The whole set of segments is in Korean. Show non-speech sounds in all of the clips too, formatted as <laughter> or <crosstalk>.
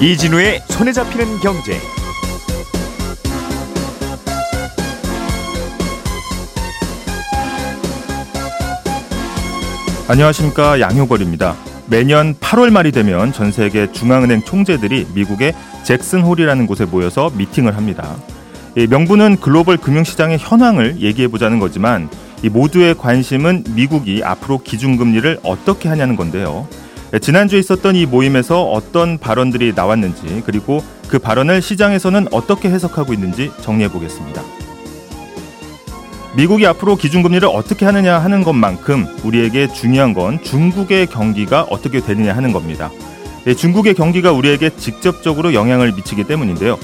이진우의 손에 잡히는 경제. 안녕하십니까 양효걸입니다. 매년 8월 말이 되면 전 세계 중앙은행 총재들이 미국의 잭슨 홀이라는 곳에 모여서 미팅을 합니다. 명분은 글로벌 금융시장의 현황을 얘기해 보자는 거지만 이 모두의 관심은 미국이 앞으로 기준금리를 어떻게 하냐는 건데요. 지난주에 있었던 이 모임에서 어떤 발언들이 나왔는지 그리고 그 발언을 시장에서는 어떻게 해석하고 있는지 정리해 보겠습니다. 미국이 앞으로 기준금리를 어떻게 하느냐 하는 것만큼 우리에게 중요한 건 중국의 경기가 어떻게 되느냐 하는 겁니다. 중국의 경기가 우리에게 직접적으로 영향을 미치기 때문인데요.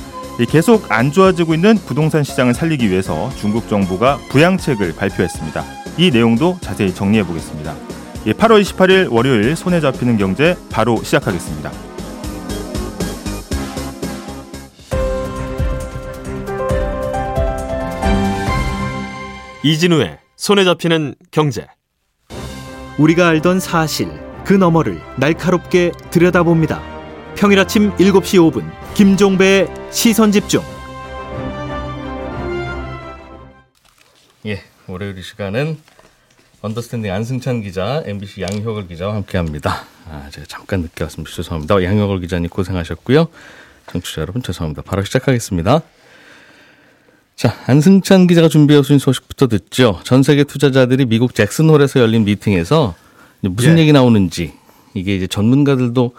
계속 안 좋아지고 있는 부동산 시장을 살리기 위해서 중국 정부가 부양책을 발표했습니다. 이 내용도 자세히 정리해 보겠습니다. 8월 28일 월요일 손에 잡히는 경제 바로 시작하겠습니다. 이진우의 손에 잡히는 경제. 우리가 알던 사실 그 너머를 날카롭게 들여다봅니다. 평일 아침 7시 5분 김종배의 시선 집중. 예, 월요일 이 시간은 언더스탠딩 안승찬 기자, MBC 양효걸 기자와 함께합니다. 아, 제가 잠깐 늦게 왔습니다. 죄송합니다. 양효걸 기자님 고생하셨고요. 청취자 여러분 죄송합니다. 바로 시작하겠습니다. 자, 안승찬 기자가 준비해 오신 소식부터 듣죠. 전 세계 투자자들이 미국 잭슨홀에서 열린 미팅에서 무슨 예. 얘기 나오는지 이게 이제 전문가들도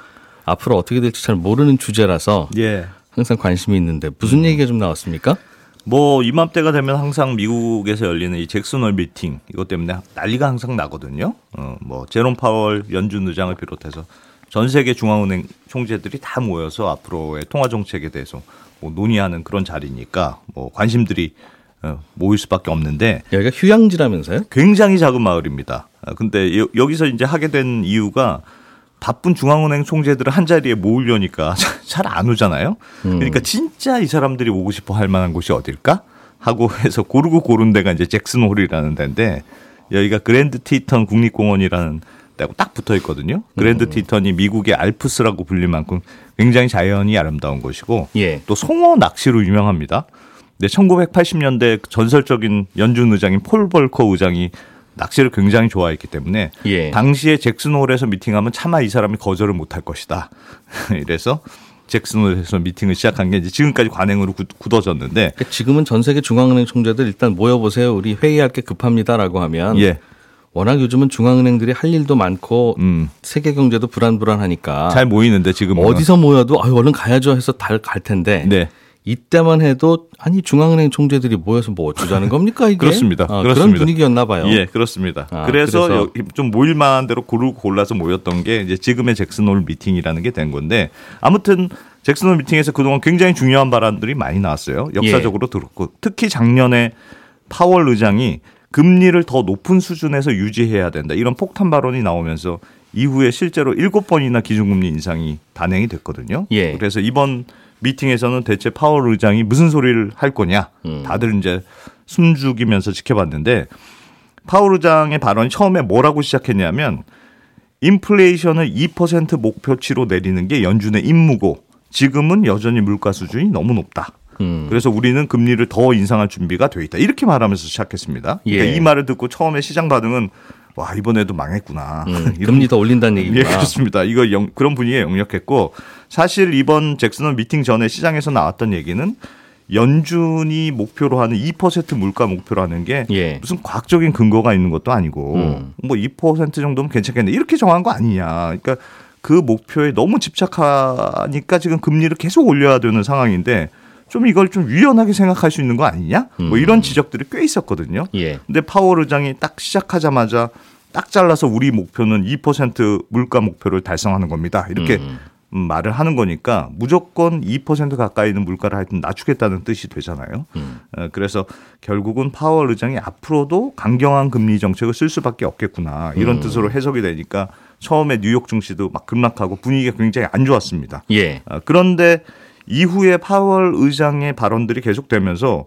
앞으로 어떻게 될지 잘 모르는 주제라서 예. 항상 관심이 있는데 무슨 음. 얘기가 좀 나왔습니까? 뭐 이맘때가 되면 항상 미국에서 열리는 이 잭슨홀 미팅 이것 때문에 난리가 항상 나거든요. 어, 뭐 제롬 파월 연준 의장을 비롯해서 전 세계 중앙은행 총재들이 다 모여서 앞으로의 통화 정책에 대해서 뭐 논의하는 그런 자리니까 뭐 관심들이 어, 모일 수밖에 없는데 여기가 휴양지라면서요? 굉장히 작은 마을입니다. 아, 근데 여기서 이제 하게 된 이유가 바쁜 중앙은행 총재들을 한 자리에 모으려니까 <laughs> 잘 안 오잖아요. 음. 그러니까 진짜 이 사람들이 오고 싶어 할 만한 곳이 어딜까? 하고 해서 고르고 고른 데가 이제 잭슨홀이라는 데인데 여기가 그랜드 티턴 국립공원이라는 데하고 딱 붙어 있거든요. 그랜드 음. 티턴이 미국의 알프스라고 불릴 만큼 굉장히 자연이 아름다운 곳이고 예. 또 송어 낚시로 유명합니다. 근데 1980년대 전설적인 연준 의장인 폴 볼커 의장이 낚시를 굉장히 좋아했기 때문에 예. 당시에 잭슨홀에서 미팅하면 차마 이 사람이 거절을 못할 것이다. <laughs> 이래서 잭슨홀에서 미팅을 시작한 게 이제 지금까지 관행으로 굳어졌는데 그러니까 지금은 전 세계 중앙은행 총재들 일단 모여보세요. 우리 회의할 게 급합니다라고 하면 예. 워낙 요즘은 중앙은행들이 할 일도 많고 음. 세계 경제도 불안불안하니까 잘 모이는데 지금 어디서 모여도 아유 얼른 가야죠 해서 달갈 텐데 네. 이때만 해도 아니 중앙은행 총재들이 모여서 뭐 어쩌자는 겁니까 이게 <laughs> 그렇습니다. 아, 그렇습니다. 그런 분위기였나 봐요. 예, 그렇습니다. 아, 그래서, 그래서, 좀 모일만한 대로 고르고 골라서 모였던 게 이제 지금의 잭슨홀 미팅이라는 게 된 건데 아무튼 잭슨홀 미팅에서 그동안 굉장히 중요한 발언들이 많이 나왔어요. 역사적으로 예. 들었고 특히 작년에 파월 의장이 금리를 더 높은 수준에서 유지해야 된다 이런 폭탄 발언이 나오면서 이후에 실제로 일곱 번이나 기준금리 인상이 단행이 됐거든요. 예. 그래서 이번 미팅에서는 대체 파월 의장이 무슨 소리를 할 거냐 음. 다들 이제 숨죽이면서 지켜봤는데 파월 의장의 발언이 처음에 뭐라고 시작했냐면 인플레이션을 2% 목표치로 내리는 게 연준의 임무고 지금은 여전히 물가 수준이 너무 높다. 음. 그래서 우리는 금리를 더 인상할 준비가 돼 있다. 이렇게 말하면서 시작했습니다. 그러니까 예. 이 말을 듣고 처음에 시장 반응은 와 이번에도 망했구나. 음, <laughs> 금리 더 올린다는 얘기가. 예, 그렇습니다. 이거 영, 그런 분위기에 역력했고 사실 이번 잭슨홀 미팅 전에 시장에서 나왔던 얘기는 연준이 목표로 하는 2% 물가 목표로 하는 게 예. 무슨 과학적인 근거가 있는 것도 아니고 음. 뭐2% 정도면 괜찮겠네 이렇게 정한 거 아니냐. 그러니까 그 목표에 너무 집착하니까 지금 금리를 계속 올려야 되는 상황인데 좀 이걸 좀 유연하게 생각할 수 있는 거 아니냐? 뭐 이런 음. 지적들이 꽤 있었거든요. 예. 근데 파월 의장이 딱 시작하자마자 딱 잘라서 우리 목표는 2% 물가 목표를 달성하는 겁니다. 이렇게 음. 음. 말을 하는 거니까 무조건 2% 가까이 있는 물가를 하여튼 낮추겠다는 뜻이 되잖아요. 음. 어, 그래서 결국은 파월 의장이 앞으로도 강경한 금리 정책을 쓸 수밖에 없겠구나 이런 음. 뜻으로 해석이 되니까 처음에 뉴욕 증시도 막 급락하고 분위기가 굉장히 안 좋았습니다. 예. 어, 그런데 이후에 파월 의장의 발언들이 계속되면서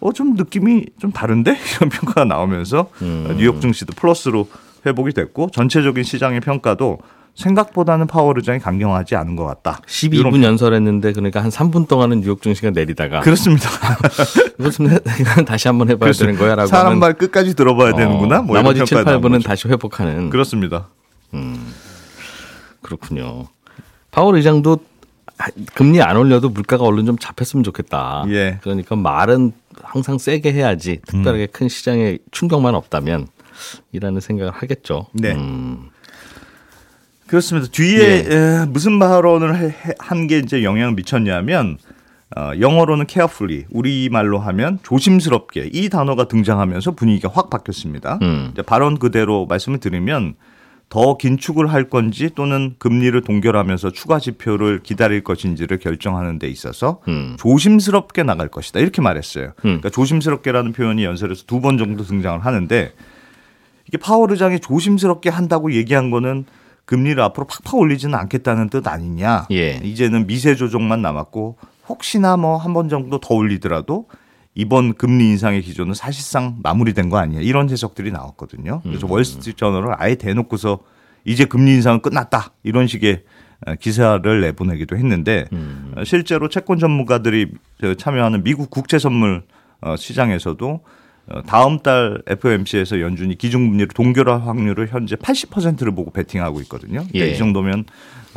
어 좀 느낌이 좀 다른데 <laughs> 이런 평가가 나오면서 음. 뉴욕 증시도 플러스로 회복이 됐고 전체적인 시장의 평가도 생각보다는 파월 의장이 강경하지 않은 것 같다. 12분 이런- 연설했는데 그러니까 한 3분 동안은 뉴욕 증시가 내리다가 그렇습니다. <laughs> 해- 다시 한번 해봐야 되는 거야라고 사람 말 끝까지 들어봐야 어, 되는구나. 뭐 나머지 7, 평가가 나온 8분은 거죠. 다시 회복하는 그렇습니다. 그렇군요. 파월 의장도 아, 금리 안 올려도 물가가 얼른 좀 잡혔으면 좋겠다. 예. 그러니까 말은 항상 세게 해야지 특별하게 음. 큰 시장에 충격만 없다면 이라는 생각을 하겠죠. 네. 음, 그렇습니다. 뒤에 예. 에, 무슨 발언을 한 게 이제 영향을 미쳤냐면 어, 영어로는 carefully, 우리 말로 하면 조심스럽게 이 단어가 등장하면서 분위기가 확 바뀌었습니다. 음. 이제 발언 그대로 말씀을 드리면 더 긴축을 할 건지 또는 금리를 동결하면서 추가 지표를 기다릴 것인지를 결정하는 데 있어서 음. 조심스럽게 나갈 것이다 이렇게 말했어요. 음. 그러니까 조심스럽게라는 표현이 연설에서 두 번 정도 등장을 하는데 이게 파월 의장이 조심스럽게 한다고 얘기한 거는 금리를 앞으로 팍팍 올리지는 않겠다는 뜻 아니냐. 예. 이제는 미세 조정만 남았고 혹시나 뭐 한 번 정도 더 올리더라도 이번 금리 인상의 기조는 사실상 마무리된 거 아니야. 이런 해석들이 나왔거든요. 그래서 음. 월스트리트 저널을 아예 대놓고서 이제 금리 인상은 끝났다. 이런 식의 어, 기사를 내보내기도 했는데 음. 어, 실제로 채권 전문가들이 저 참여하는 미국 국채 선물 어, 시장에서도 어, 다음 달 FOMC에서 연준이 기준금리를 동결할 확률을 현재 80%를 보고 베팅하고 있거든요. 그러니까 예. 이 정도면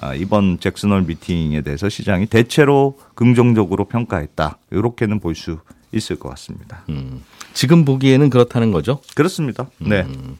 아, 이번 잭슨홀 미팅에 대해서 시장이 대체로 긍정적으로 평가했다. 이렇게는 볼 수 있을 것 같습니다. 음. 지금 보기에는 그렇다는 거죠. 그렇습니다. 네. 음.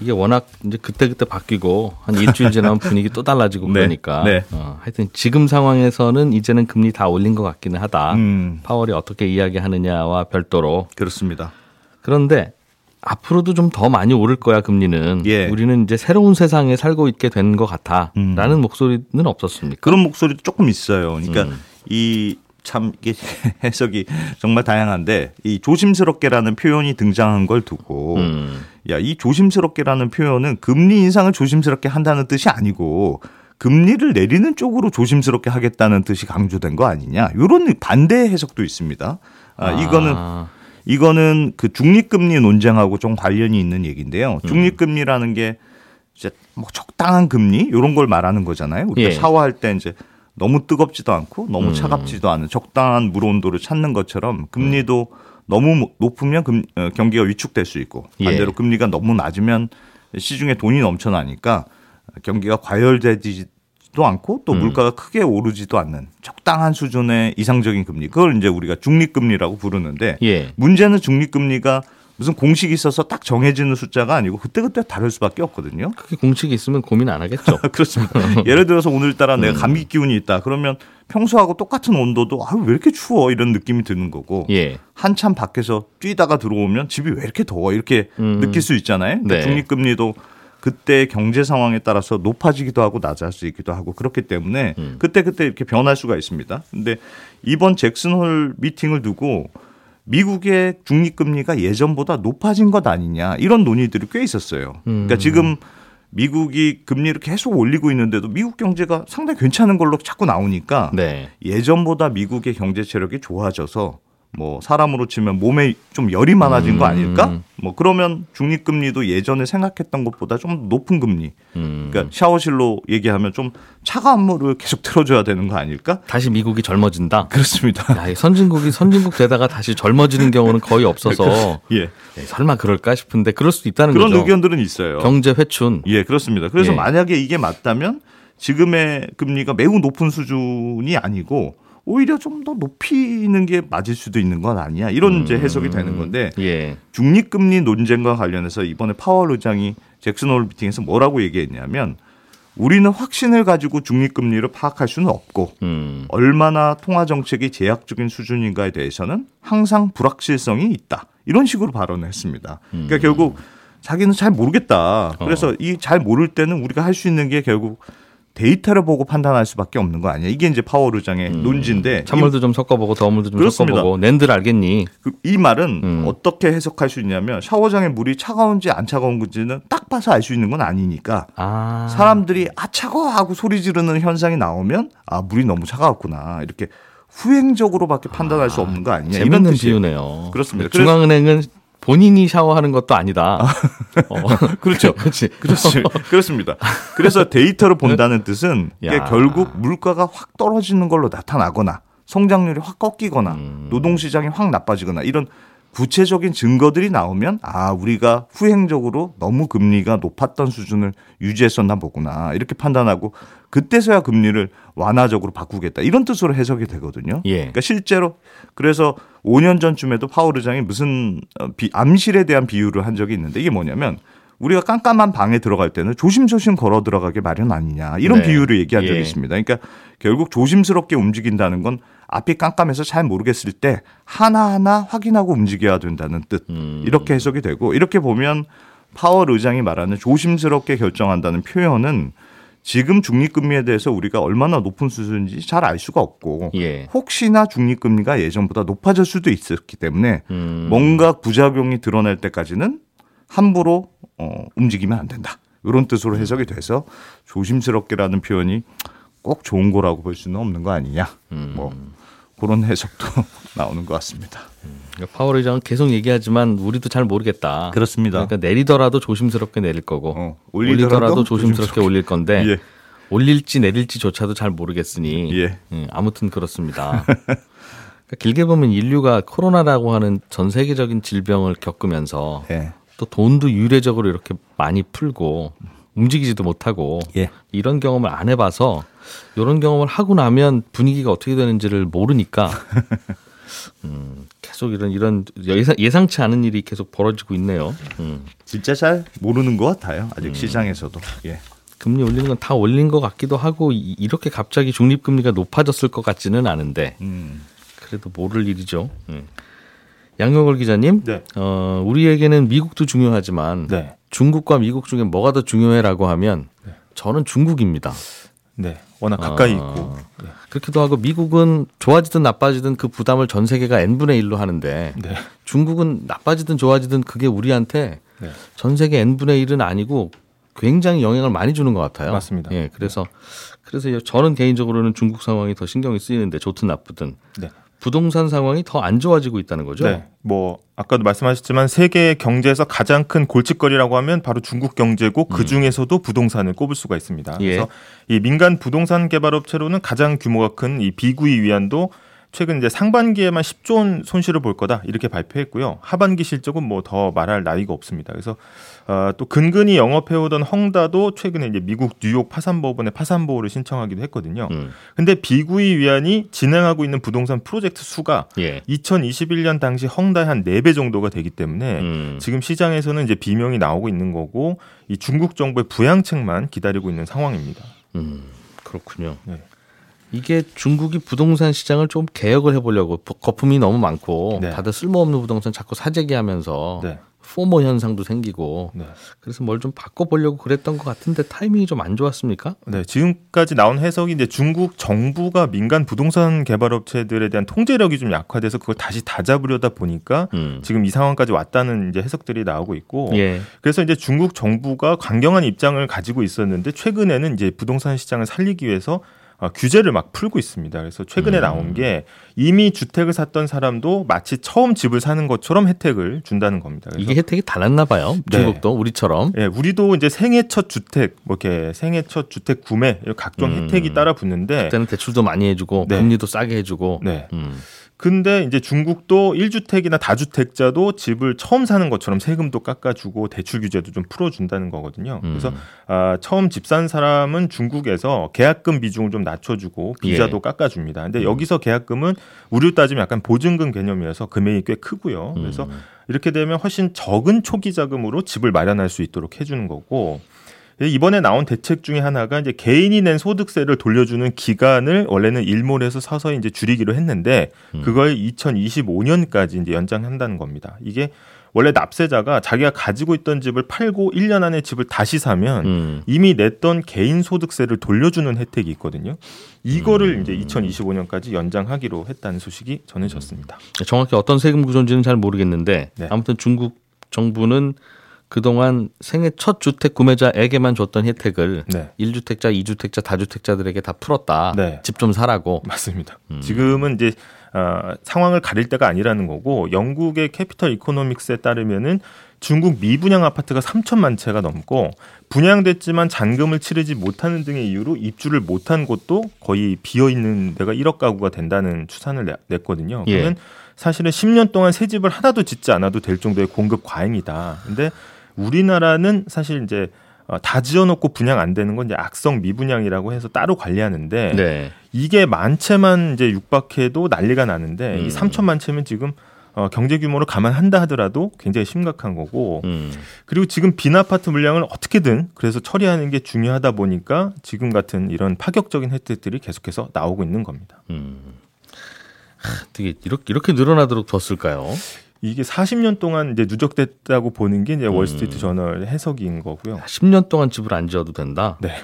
이게 워낙 이제 그때그때 바뀌고 한 일주일 지나면 분위기 또 달라지고 <laughs> 네. 그러니까 네. 어, 하여튼 지금 상황에서는 이제는 금리 다 올린 것 같기는 하다. 음. 파월이 어떻게 이야기하느냐와 별도로 그렇습니다. 그런데 앞으로도 좀 더 많이 오를 거야 금리는. 예. 우리는 이제 새로운 세상에 살고 있게 된 것 같아라는 음. 목소리는 없었습니까? 그런 목소리도 조금 있어요. 그러니까 음. 이 참 이게 <laughs> 해석이 정말 다양한데 이 조심스럽게라는 표현이 등장한 걸 두고 음. 야, 이 조심스럽게라는 표현은 금리 인상을 조심스럽게 한다는 뜻이 아니고 금리를 내리는 쪽으로 조심스럽게 하겠다는 뜻이 강조된 거 아니냐. 이런 반대 해석도 있습니다. 아, 이거는 아, 이거는 그 중립금리 논쟁하고 좀 관련이 있는 얘기인데요. 음. 중립금리라는 게 이제 뭐 적당한 금리 이런 걸 말하는 거잖아요. 우리가 예. 샤워할 때 이제 너무 뜨겁지도 않고 너무 음. 차갑지도 않은 적당한 물 온도를 찾는 것처럼 금리도 너무 높으면 금, 어, 경기가 위축될 수 있고 예. 반대로 금리가 너무 낮으면 시중에 돈이 넘쳐나니까 경기가 과열되지도 않고 또 음. 물가가 크게 오르지도 않는 적당한 수준의 이상적인 금리 그걸 이제 우리가 중립금리라고 부르는데 예. 문제는 중립금리가 무슨 공식이 있어서 딱 정해지는 숫자가 아니고 그때그때 다를 수밖에 없거든요. 그게 공식이 있으면 고민 안 하겠죠. <laughs> 그렇습니다. 예를 들어서 오늘따라 음. 내가 감기 기운이 있다. 그러면 평소하고 똑같은 온도도 아유 왜 이렇게 추워 이런 느낌이 드는 거고 예. 한참 밖에서 뛰다가 들어오면 집이 왜 이렇게 더워 이렇게 음. 느낄 수 있잖아요. 네. 중립금리도 그때 경제 상황에 따라서 높아지기도 하고 낮아질 수 있기도 하고 그렇기 때문에 음. 그때 그때 이렇게 변할 수가 있습니다. 근데 이번 잭슨홀 미팅을 두고 미국의 중립금리가 예전보다 높아진 것 아니냐 이런 논의들이 꽤 있었어요. 그러니까 음. 지금 미국이 금리를 계속 올리고 있는데도 미국 경제가 상당히 괜찮은 걸로 자꾸 나오니까 네. 예전보다 미국의 경제 체력이 좋아져서 뭐 사람으로 치면 몸에 좀 열이 많아진 거 음. 아닐까? 뭐 그러면 중립금리도 예전에 생각했던 것보다 좀 높은 금리. 음. 그러니까 샤워실로 얘기하면 좀 차가운 물을 계속 틀어줘야 되는 거 아닐까? 다시 미국이 젊어진다. 그렇습니다. 야, 이 선진국이 선진국 되다가 다시 젊어지는 경우는 거의 없어서 <laughs> 예. 야, 설마 그럴까 싶은데 그럴 수도 있다는 그런 거죠. 의견들은 있어요. 경제 회춘. 예, 그렇습니다. 그래서 예. 만약에 이게 맞다면 지금의 금리가 매우 높은 수준이 아니고 오히려 좀 더 높이는 게 맞을 수도 있는 건 아니야. 이런 이제 해석이 되는 건데 예. 중립금리 논쟁과 관련해서 이번에 파월 의장이 잭슨홀 미팅에서 뭐라고 얘기했냐면 우리는 확신을 가지고 중립금리를 파악할 수는 없고 음. 얼마나 통화 정책이 제약적인 수준인가에 대해서는 항상 불확실성이 있다. 이런 식으로 발언을 했습니다. 그러니까 음. 결국 자기는 잘 모르겠다. 어. 그래서 이잘 모를 때는 우리가 할 수 있는 게 결국 데이터를 보고 판단할 수밖에 없는 거 아니야. 이게 이제 파월 의장의 논지인데 음. 찬물도 좀 섞어보고 더물도 좀 그렇습니다. 섞어보고 낸들 알겠니? 그- 이 말은 음. 어떻게 해석할 수 있냐면 샤워장의 물이 차가운지 안 차가운 건지는 딱 봐서 알 수 있는 건 아니니까 아. 사람들이 아 차가워 하고 소리 지르는 현상이 나오면 아 물이 너무 차가웠구나 이렇게 후행적으로밖에 판단할 수 없는 거 아니냐 이런 뜻이에요. 비유네요. 그렇습니다. 중앙은행은 본인이 샤워하는 것도 아니다. 어, <laughs> 그렇죠. 그렇지. <laughs> 그렇지. 그렇습니다. 그래서 데이터를 본다는 뜻은 이게. 결국 물가가 확 떨어지는 걸로 나타나거나 성장률이 확 꺾이거나 음. 노동시장이 확 나빠지거나 이런 구체적인 증거들이 나오면 아 우리가 후행적으로 너무 금리가 높았던 수준을 유지했었나 보구나 이렇게 판단하고 그때서야 금리를 완화적으로 바꾸겠다 이런 뜻으로 해석이 되거든요. 예. 그러니까 실제로 그래서 5년 전쯤에도 파월 의장이 무슨 어, 비- 암실에 대한 비유를 한 적이 있는데 이게 뭐냐면 우리가 깜깜한 방에 들어갈 때는 조심조심 걸어 들어가게 마련 아니냐 이런 네. 비유를 얘기한 적이 예. 있습니다. 그러니까 결국 조심스럽게 움직인다는 건 앞이 깜깜해서 잘 모르겠을 때 하나하나 확인하고 움직여야 된다는 뜻 음. 이렇게 해석이 되고 이렇게 보면 파월 의장이 말하는 조심스럽게 결정한다는 표현은 지금 중립금리에 대해서 우리가 얼마나 높은 수준인지 잘 알 수가 없고 예. 혹시나 중립금리가 예전보다 높아질 수도 있었기 때문에 음. 뭔가 부작용이 드러날 때까지는 함부로 어, 움직이면 안 된다. 이런 뜻으로 해석이 돼서 조심스럽게라는 표현이 꼭 좋은 거라고 볼 수는 없는 거 아니냐. 음. 뭐 그런 해석도 <laughs> 나오는 것 같습니다. 그러니까 파월 의장은 계속 얘기하지만 우리도 잘 모르겠다. 그렇습니다. 그러니까 내리더라도 조심스럽게 내릴 거고 어, 올리더라도, 올리더라도 조심스럽게 조심스럽게. 올릴 건데 <laughs> 예. 올릴지 내릴지조차도 잘 모르겠으니 예. 음, 아무튼 그렇습니다. 그러니까 길게 보면 인류가 코로나라고 하는 전 세계적인 질병을 겪으면서 예. 또 돈도 유례적으로 이렇게 많이 풀고 움직이지도 못하고 예. 이런 경험을 안 해봐서 이런 경험을 하고 나면 분위기가 어떻게 되는지를 모르니까 <laughs> 음, 계속 이런 이런 예상, 예상치 않은 일이 계속 벌어지고 있네요. 음. 진짜 잘 모르는 것 같아요. 아직 시장에서도. 예. 금리 올리는 건 다 올린 것 같기도 하고 이- 이렇게 갑자기 중립금리가 높아졌을 것 같지는 않은데 음. 그래도 모를 일이죠. 음. 양용걸 기자님, 네. 어, 우리에게는 미국도 중요하지만 네. 중국과 미국 중에 뭐가 더 중요해라고 하면 저는 중국입니다. 네. 워낙 가까이 아, 있고. 그렇기도 하고 미국은 좋아지든 나빠지든 그 부담을 전 세계가 n분의 1로 하는데 네. 중국은 나빠지든 좋아지든 그게 우리한테 네. 전 세계 n분의 1은 아니고 굉장히 영향을 많이 주는 것 같아요. 맞습니다. 예, 그래서 그래서 저는 개인적으로는 중국 상황이 더 신경이 쓰이는데 좋든 나쁘든 네. 부동산 상황이 더 안 좋아지고 있다는 거죠. 네. 뭐 아까도 말씀하셨지만 세계 경제에서 가장 큰 골칫거리라고 하면 바로 중국 경제고 그 중에서도 부동산을 꼽을 수가 있습니다. 음. 예. 그래서 이 민간 부동산 개발 업체로는 가장 규모가 큰 이 비구이 위안도 최근 이제 상반기에만 10조 원 손실을 볼 거다 이렇게 발표했고요. 하반기 실적은 뭐 더 말할 나위가 없습니다. 그래서 어, 또 근근히 영업해오던 헝다도 최근에 이제 미국 뉴욕 파산법원에 파산 보호를 신청하기도 했거든요. 음. 근데 비구이 위안이 진행하고 있는 부동산 프로젝트 수가 예. 2021년 당시 헝다의 한 4배 정도가 되기 때문에 음. 지금 시장에서는 이제 비명이 나오고 있는 거고 이 중국 정부의 부양책만 기다리고 있는 상황입니다. 음, 그렇군요. 네. 이게 중국이 부동산 시장을 좀 개혁을 해보려고 부- 거품이 너무 많고 네. 다들 쓸모없는 부동산 자꾸 사재기하면서 네. 포모 현상도 생기고 네. 그래서 뭘 좀 바꿔보려고 그랬던 것 같은데 타이밍이 좀 안 좋았습니까? 네, 지금까지 나온 해석이 이제 중국 정부가 민간 부동산 개발업체들에 대한 통제력이 좀 약화돼서 그걸 다시 다잡으려다 보니까 음. 지금 이 상황까지 왔다는 이제 해석들이 나오고 있고 예. 그래서 이제 중국 정부가 강경한 입장을 가지고 있었는데 최근에는 이제 부동산 시장을 살리기 위해서 어, 규제를 막 풀고 있습니다. 그래서 최근에 음. 나온 게 이미 주택을 샀던 사람도 마치 처음 집을 사는 것처럼 혜택을 준다는 겁니다. 이게 혜택이 달랐나 봐요. 네. 중국도 우리처럼. 예, 우리도 이제 생애 첫 주택, 뭐 이렇게 생애 첫 주택 구매 이런 각종 음. 혜택이 따라 붙는데 그때는 대출도 많이 해주고 네. 금리도 싸게 해주고. 네. 음. 근데 이제 중국도 1주택이나 다주택자도 집을 처음 사는 것처럼 세금도 깎아주고 대출 규제도 좀 풀어준다는 거거든요. 음. 그래서 아, 처음 집 산 사람은 중국에서 계약금 비중을 좀 낮춰주고 비자도 예. 깎아줍니다. 근데 음. 여기서 계약금은 우리로 따지면 약간 보증금 개념이어서 금액이 꽤 크고요. 그래서 음. 이렇게 되면 훨씬 적은 초기 자금으로 집을 마련할 수 있도록 해주는 거고 이번에 나온 대책 중에 하나가 이제 개인이 낸 소득세를 돌려주는 기간을 원래는 일몰에서 서서히 이제 줄이기로 했는데 음. 그걸 2025년까지 이제 연장한다는 겁니다. 이게 원래 납세자가 자기가 가지고 있던 집을 팔고 1년 안에 집을 다시 사면 음. 이미 냈던 개인 소득세를 돌려주는 혜택이 있거든요. 이거를 음. 이제 2025년까지 연장하기로 했다는 소식이 전해졌습니다. 정확히 어떤 세금 구조인지는 잘 모르겠는데 네. 아무튼 중국 정부는 그동안 생애 첫 주택 구매자에게만 줬던 혜택을 네. 1주택자, 2주택자, 다주택자들에게 다 풀었다. 네. 집좀 사라고. 맞습니다. 지금은 이제 어, 상황을 가릴 때가 아니라는 거고 영국의 캐피털 이코노믹스에 따르면은 중국 미분양 아파트가 3천만 채가 넘고 분양됐지만 잔금을 치르지 못하는 등의 이유로 입주를 못한 곳도 거의 비어 있는 데가 1억 가구가 된다는 추산을 내- 냈거든요. 예. 그러면 사실은 10년 동안 새 집을 하나도 짓지 않아도 될 정도의 공급 과잉이다. 근데 우리나라는 사실 이제 어, 다 지어놓고 분양 안 되는 건 이제 악성 미분양이라고 해서 따로 관리하는데 네. 이게 만 채만 이제 육박해도 난리가 나는데 음. 이 3천만 채면 지금 어, 경제 규모를 감안한다 하더라도 굉장히 심각한 거고 음. 그리고 지금 빈 아파트 물량을 어떻게든 그래서 처리하는 게 중요하다 보니까 지금 같은 이런 파격적인 혜택들이 계속해서 나오고 있는 겁니다. 음. 하, 되게 이렇게 이렇게 늘어나도록 뒀을까요? 이게 40년 동안 이제 누적됐다고 보는 게 이제 음. 월스트리트 저널 해석인 거고요. 10년 동안 집을 안 지어도 된다. 네.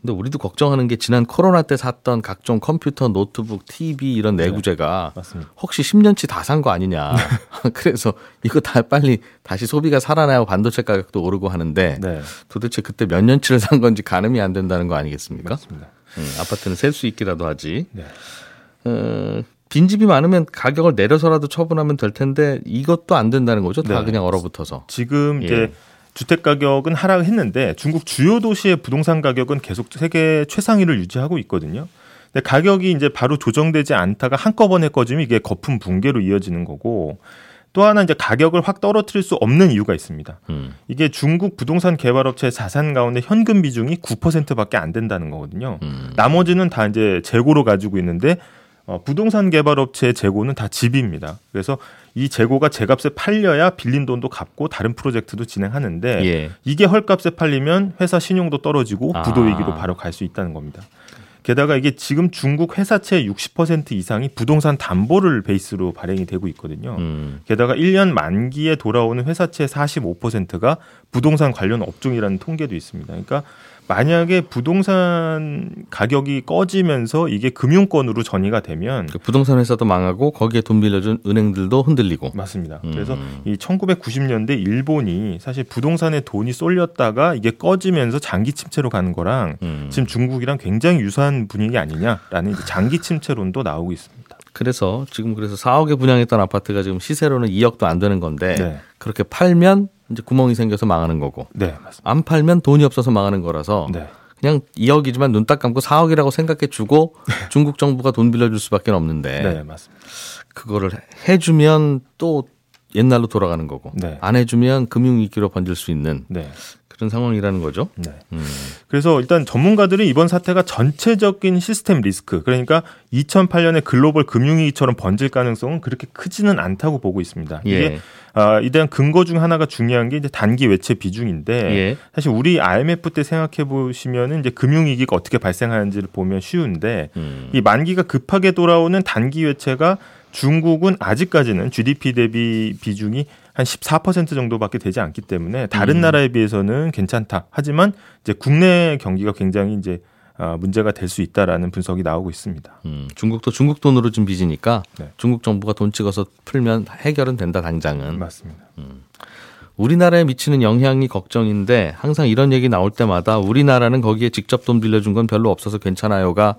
근데 우리도 걱정하는 게 지난 코로나 때 샀던 각종 컴퓨터, 노트북, TV 이런 내구재가 맞습니다. 혹시 10년치 다 산 거 아니냐. <laughs> <laughs> 그래서 이거 다 빨리 다시 소비가 살아나야 반도체 가격도 오르고 하는데 네. 도대체 그때 몇 년치를 산 건지 가늠이 안 된다는 거 아니겠습니까? 맞습니다. 음, 아파트는 셀 수 있기라도 하지. 네. 어, 빈집이 많으면 가격을 내려서라도 처분하면 될 텐데 이것도 안 된다는 거죠. 다 네. 그냥 얼어붙어서. 지금 이제 예. 주택 가격은 하락했는데 중국 주요 도시의 부동산 가격은 계속 세계 최상위를 유지하고 있거든요. 근데 가격이 이제 바로 조정되지 않다가 한꺼번에 꺼지면 이게 거품 붕괴로 이어지는 거고 또 하나 이제 가격을 확 떨어뜨릴 수 없는 이유가 있습니다. 음. 이게 중국 부동산 개발업체의 자산 가운데 현금 비중이 9%밖에 안 된다는 거거든요. 음. 나머지는 다 이제 재고로 가지고 있는데 어, 부동산 개발 업체의 재고는 다 집입니다. 그래서 이 재고가 제값에 팔려야 빌린 돈도 갚고 다른 프로젝트도 진행하는데 예. 이게 헐값에 팔리면 회사 신용도 떨어지고 아. 부도 위기로 바로 갈 수 있다는 겁니다. 게다가 이게 지금 중국 회사채 60% 이상이 부동산 담보를 베이스로 발행이 되고 있거든요. 음. 게다가 1년 만기에 돌아오는 회사채 45%가 부동산 관련 업종이라는 통계도 있습니다. 그러니까 만약에 부동산 가격이 꺼지면서 이게 금융권으로 전이가 되면 그 부동산 회사도 망하고 거기에 돈 빌려준 은행들도 흔들리고. 맞습니다. 음. 그래서 이 1990년대 일본이 사실 부동산에 돈이 쏠렸다가 이게 꺼지면서 장기 침체로 가는 거랑 음. 지금 중국이랑 굉장히 유사한 분위기 아니냐라는 장기 침체론도 나오고 있습니다. 그래서 지금 그래서 4억에 분양했던 아파트가 지금 시세로는 2억도 안 되는 건데 네. 그렇게 팔면 이제 구멍이 생겨서 망하는 거고 네, 맞습니다. 안 팔면 돈이 없어서 망하는 거라서 네. 그냥 2억이지만 눈 딱 감고 4억이라고 생각해 주고 중국 정부가 돈 빌려줄 수밖에 없는데 네, 맞습니다. 그거를 해주면 또 옛날로 돌아가는 거고 네. 안 해주면 금융위기로 번질 수 있는 네. 그런 상황이라는 거죠. 네. 음. 그래서 일단 전문가들은 이번 사태가 전체적인 시스템 리스크, 그러니까 2008년의 글로벌 금융위기처럼 번질 가능성은 그렇게 크지는 않다고 보고 있습니다. 이게 예. 아, 이대한 근거 중 하나가 중요한 게 이제 단기 외채 비중인데 예. 사실 우리 IMF 때 생각해 보시면은 이제 금융위기가 어떻게 발생하는지를 보면 쉬운데 음. 이 만기가 급하게 돌아오는 단기 외채가 중국은 아직까지는 GDP 대비 비중이 한 14% 정도밖에 되지 않기 때문에 다른 음. 나라에 비해서는 괜찮다. 하지만 이제 국내 경기가 굉장히 이제 아, 문제가 될 수 있다라는 분석이 나오고 있습니다. 음, 중국도 중국 돈으로 좀 빚으니까 네. 중국 정부가 돈 찍어서 풀면 해결은 된다 당장은. 맞습니다. 우리나라에 미치는 영향이 걱정인데 항상 이런 얘기 나올 때마다 우리나라는 거기에 직접 돈 빌려준 건 별로 없어서 괜찮아요가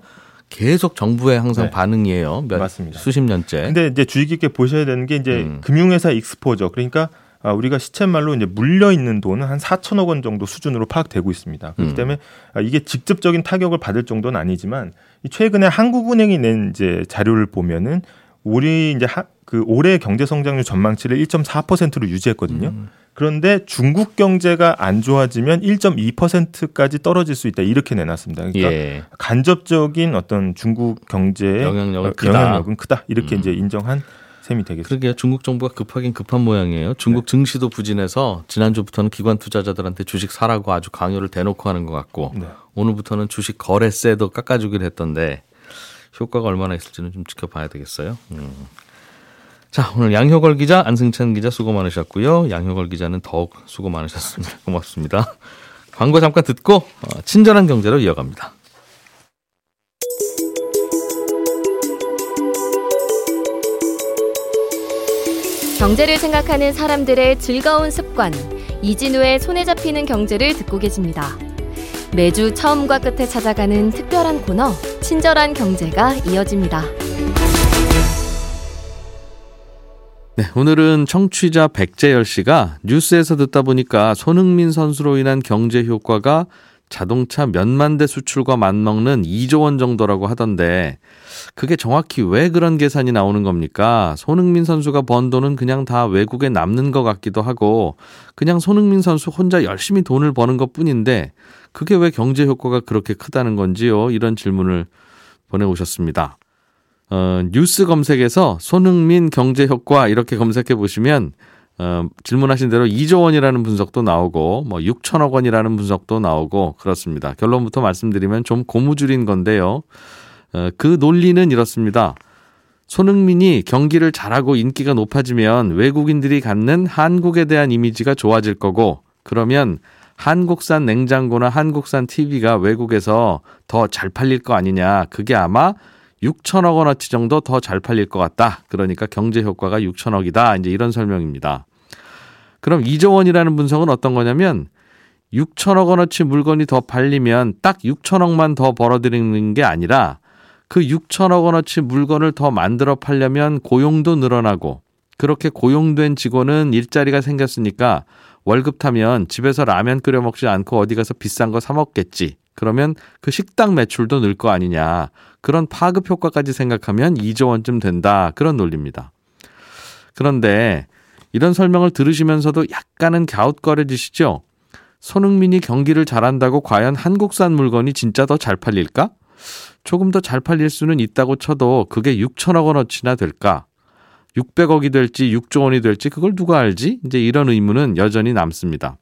계속 정부의 항상 네. 반응이에요. 몇 맞습니다. 수십 년째. 근데 이제 주의 깊게 보셔야 되는 게 이제 음. 금융회사 익스포저 그러니까 아, 우리가 시쳇말로 이제 물려 있는 돈은 한 4천억 원 정도 수준으로 파악되고 있습니다. 그렇기 음. 때문에 아, 이게 직접적인 타격을 받을 정도는 아니지만 이 최근에 한국은행이 낸 이제 자료를 보면은 우리 이제 하, 그 올해 경제 성장률 전망치를 1.4%로 유지했거든요. 음. 그런데 중국 경제가 안 좋아지면 1.2%까지 떨어질 수 있다 이렇게 내놨습니다. 그러니까 예. 간접적인 어떤 중국 경제의 영향력은 어, 크다. 영향력은 크다 이렇게 음. 이제 인정한 셈이 되겠습니다. 그러게요. 중국 정부가 급하긴 급한 모양이에요. 중국 증시도 부진해서 지난주부터는 기관 투자자들한테 주식 사라고 아주 강요를 대놓고 하는 것 같고 네. 오늘부터는 주식 거래세도 깎아주기로 했던데 효과가 얼마나 있을지는 좀 지켜봐야 되겠어요. 음. 자, 오늘 양효걸 기자, 안승찬 기자 수고 많으셨고요. 양효걸 기자는 더욱 수고 많으셨습니다. <laughs> 고맙습니다. 광고 잠깐 듣고 어, 친절한 경제로 이어갑니다. 경제를 생각하는 사람들의 즐거운 습관, 이진우의 손에 잡히는 경제를 듣고 계십니다. 매주 처음과 끝에 찾아가는 특별한 코너, 친절한 경제가 이어집니다. 네, 오늘은 청취자 백재열 씨가 뉴스에서 듣다 보니까 손흥민 선수로 인한 경제 효과가 자동차 몇만 대 수출과 맞먹는 2조 원 정도라고 하던데 그게 정확히 왜 그런 계산이 나오는 겁니까? 손흥민 선수가 번 돈은 그냥 다 외국에 남는 것 같기도 하고 그냥 손흥민 선수 혼자 열심히 돈을 버는 것 뿐인데 그게 왜 경제 효과가 그렇게 크다는 건지요? 이런 질문을 보내오셨습니다. 어, 뉴스 검색에서 손흥민 경제 효과 이렇게 검색해 보시면 어, 질문하신 대로 2조 원이라는 분석도 나오고 뭐 6천억 원이라는 분석도 나오고 그렇습니다. 결론부터 말씀드리면 좀 고무줄인 건데요. 어, 그 논리는 이렇습니다. 손흥민이 경기를 잘하고 인기가 높아지면 외국인들이 갖는 한국에 대한 이미지가 좋아질 거고 그러면 한국산 냉장고나 한국산 TV가 외국에서 더 잘 팔릴 거 아니냐. 그게 아마 6천억 원어치 정도 더 잘 팔릴 것 같다. 그러니까 경제 효과가 6천억이다. 이제 이런 설명입니다. 그럼 2조 원이라는 분석은 어떤 거냐면 6천억 원어치 물건이 더 팔리면 딱 6천억만 더 벌어들이는 게 아니라 그 6천억 원어치 물건을 더 만들어 팔려면 고용도 늘어나고 그렇게 고용된 직원은 일자리가 생겼으니까 월급 타면 집에서 라면 끓여 먹지 않고 어디 가서 비싼 거 사 먹겠지. 그러면 그 식당 매출도 늘 거 아니냐. 그런 파급 효과까지 생각하면 2조 원쯤 된다. 그런 논리입니다. 그런데 이런 설명을 들으시면서도 약간은 갸웃거려지시죠? 손흥민이 경기를 잘한다고 과연 한국산 물건이 진짜 더 잘 팔릴까? 조금 더 잘 팔릴 수는 있다고 쳐도 그게 6천억 원어치나 될까? 600억이 될지 6조 원이 될지 그걸 누가 알지? 이제 이런 의문은 여전히 남습니다.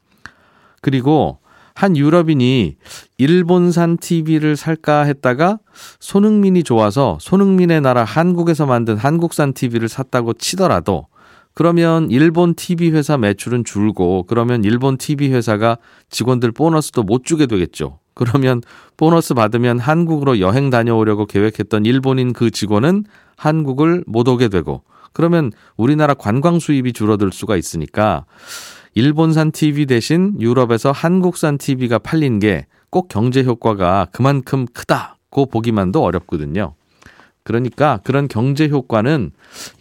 그리고 한 유럽인이 일본산 TV를 살까 했다가 손흥민이 좋아서 손흥민의 나라 한국에서 만든 한국산 TV를 샀다고 치더라도 그러면 일본 TV 회사 매출은 줄고 그러면 일본 TV 회사가 직원들 보너스도 못 주게 되겠죠. 그러면 보너스 받으면 한국으로 여행 다녀오려고 계획했던 일본인 그 직원은 한국을 못 오게 되고 그러면 우리나라 관광 수입이 줄어들 수가 있으니까 일본산 TV 대신 유럽에서 한국산 TV가 팔린 게 꼭 경제 효과가 그만큼 크다고 보기만도 어렵거든요. 그러니까 그런 경제 효과는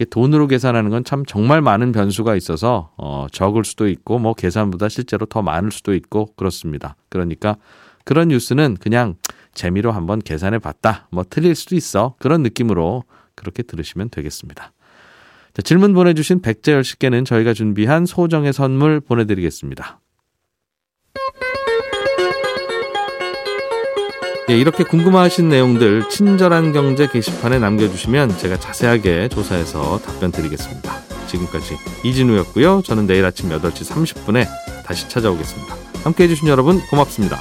돈으로 계산하는 건 참 정말 많은 변수가 있어서 어 적을 수도 있고 뭐 계산보다 실제로 더 많을 수도 있고 그렇습니다. 그러니까 그런 뉴스는 그냥 재미로 한번 계산해 봤다. 뭐 틀릴 수도 있어. 그런 느낌으로 그렇게 들으시면 되겠습니다. 자, 질문 보내주신 백재열 씨께는 저희가 준비한 소정의 선물 보내드리겠습니다. 예, 이렇게 궁금하신 내용들 친절한 경제 게시판에 남겨주시면 제가 자세하게 조사해서 답변 드리겠습니다. 지금까지 이진우였고요. 저는 내일 아침 8시 30분에 다시 찾아오겠습니다. 함께 해주신 여러분 고맙습니다.